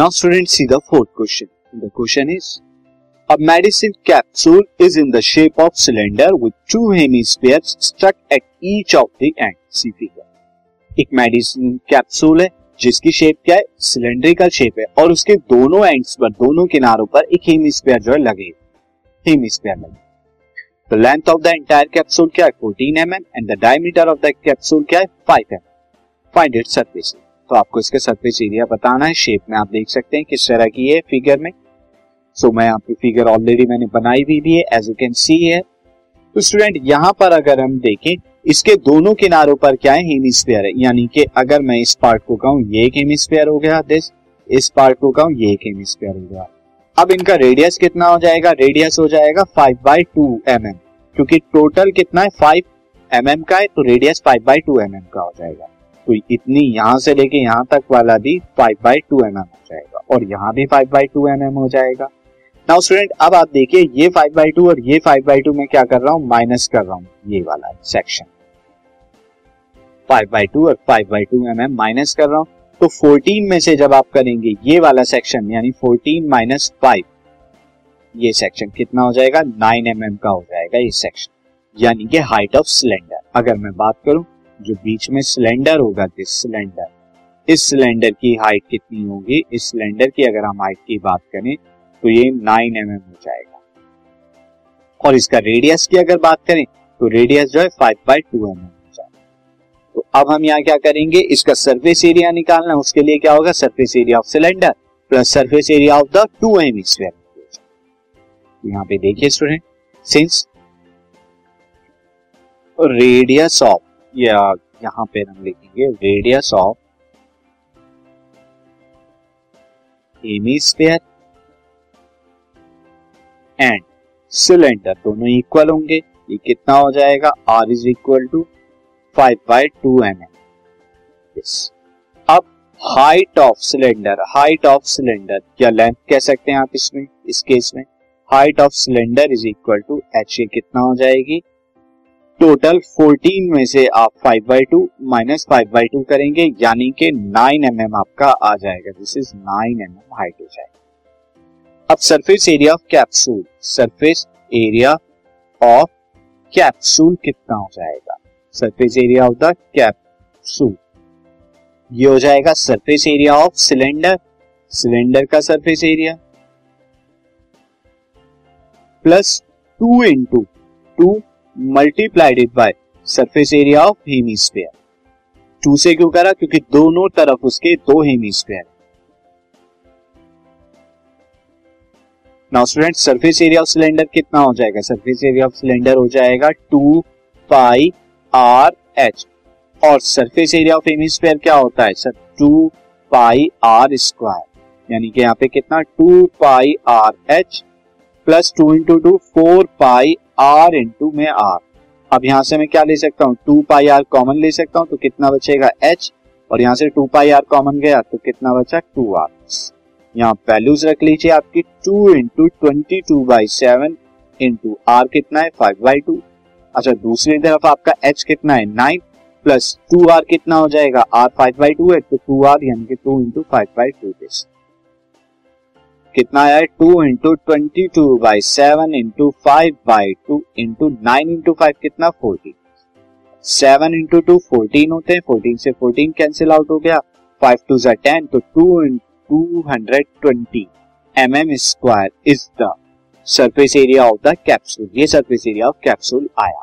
Now students see the fourth question. The question is A medicine capsule is in the shape of cylinder with two hemispheres stuck at each of the end. See figure. एक medicine capsule है जिसकी shape क्या है cylindrical shape है और उसके दोनों ends पर दोनों किनारों पर एक हेमिस्फीयर जो है लगे हेमिस्फीयर लगे the length of the entire capsule क्या है 14 M M and the diameter of the capsule क्या है 5 एम फाइंड इट सरफेस तो आपको इसका सरफेस एरिया बताना है शेप में आप देख सकते हैं किस तरह की है फिगर में। सो so, मैं आपकी फिगर ऑलरेडी मैंने बनाई हुई भी है एज यू कैन सी है तो स्टूडेंट यहाँ पर अगर हम देखें इसके दोनों किनारों पर क्या है हेमिस्फीयर है। यानी कि अगर मैं इस पार्ट को कहूँ ये एक हेमिस्फीयर हो गया दिस इस पार्ट को कहूँ ये एक हेमिस्फीयर हो गया। अब इनका रेडियस कितना हो जाएगा? रेडियस हो जाएगा five by two M M क्योंकि टोटल कितना है? फाइव एम एम का है तो radius five by two M M का हो जाएगा। तो इतनी यहाँ से लेके यहाँ तक वाला भी five by two M M हो जाएगा और यहाँ भी five by two M M हो जाएगा। नाउ स्टूडेंट अब आप देखिए, ये फाइव बाई टू और ये फाइव बाई टू में क्या कर रहा हूँ? माइनस कर रहा हूँ, ये वाला सेक्शन फाइव बाई टू और फाइव बाई टू में मैं माइनस कर रहा हूँ। तो फोर्टीन में से जब आप करेंगे, ये वाला सेक्शन यानी फोर्टीन माइनस फाइव ये सेक्शन कितना हो जाएगा? नाइन एम mm का हो जाएगा ये सेक्शन यानी कि हाइट ऑफ़ सिलेंडर अगर मैं बात करूँ जो बीच में सिलेंडर होगा दिस सिलेंडर? इस सिलेंडर की हाइट कितनी होगी? इस सिलेंडर की अगर हम हाइट की बात करें तो ये नाइन एम mm हो जाएगा। और इसका रेडियस की अगर बात करें तो रेडियस जो है फाइव बाई टू एम जाएगा। तो अब हम यहाँ क्या करेंगे? इसका सरफेस एरिया निकालना उसके लिए क्या होगा? Surface area of cylinder plus surface area of the two hemisphere यहाँ पे देखिए स्टूडेंट सिंस रेडियस ऑफ़ या यहाँ पे हम लिखेंगे radius of hemisphere and cylinder दोनों इक्वल होंगे। ये कितना हो जाएगा? R is equal to five by two M M अब height of cylinder height of cylinder या लेंथ कह सकते हैं आप इसमें? इस केस में। Height of cylinder is equal to H ये कितना हो जाएगी? टोटल 14 में से आप 5 by two minus five by two करेंगे, यानी कि 9 एम mm आपका आ जाएगा। This is 9 M mm height हो जाएगा। अब surface area of capsule surface area of capsule कितना हो जाएगा? Surface area of the capsule ये हो जाएगा surface area of cylinder cylinder का surface area plus two into two multiplied by surface area of hemisphere two से क्यों करा? क्योंकि दोनों तरफ़ उसके दो hemisphere now student surface area of cylinder कितना हो जाएगा? सरफेस एरिया ऑफ़ सिलेंडर हो जाएगा टू पाई आर एच और सरफेस एरिया ऑफ़ हेमिस्फीयर क्या होता है? Sir two pi R square यानी कि यहाँ पे कितना? Two pi R H plus two into two, four pi R into में आर। अब यहाँ से मैं क्या ले सकता हूँ? टू पाई आर कॉमन ले सकता हूँ तो कितना बचेगा? एच और यहाँ से टू पाई आर कॉमन गया तो कितना बचा? To are. यहाँ वैल्यूज़ रख लीजिए आपकी, two into twenty two by seven into R कितना है? Five by two. अच्छा दूसरी तरफ़ आपका एच कितना है? नाइन प्लस टू आर कितना हो जाएगा? आर फाइव बाई टू है तो टू आर यानी कि two into five by two this कितना आया two into twenty two by seven into five by two into nine into five कितना? Fourteen seven into two fourteen होते हैं। Fourteen से फोर्टीन कैंसिल आउट हो गया। फाइव टू जा ten तो two into 220 mm square is the surface area of the capsule ये surface area of capsule आया।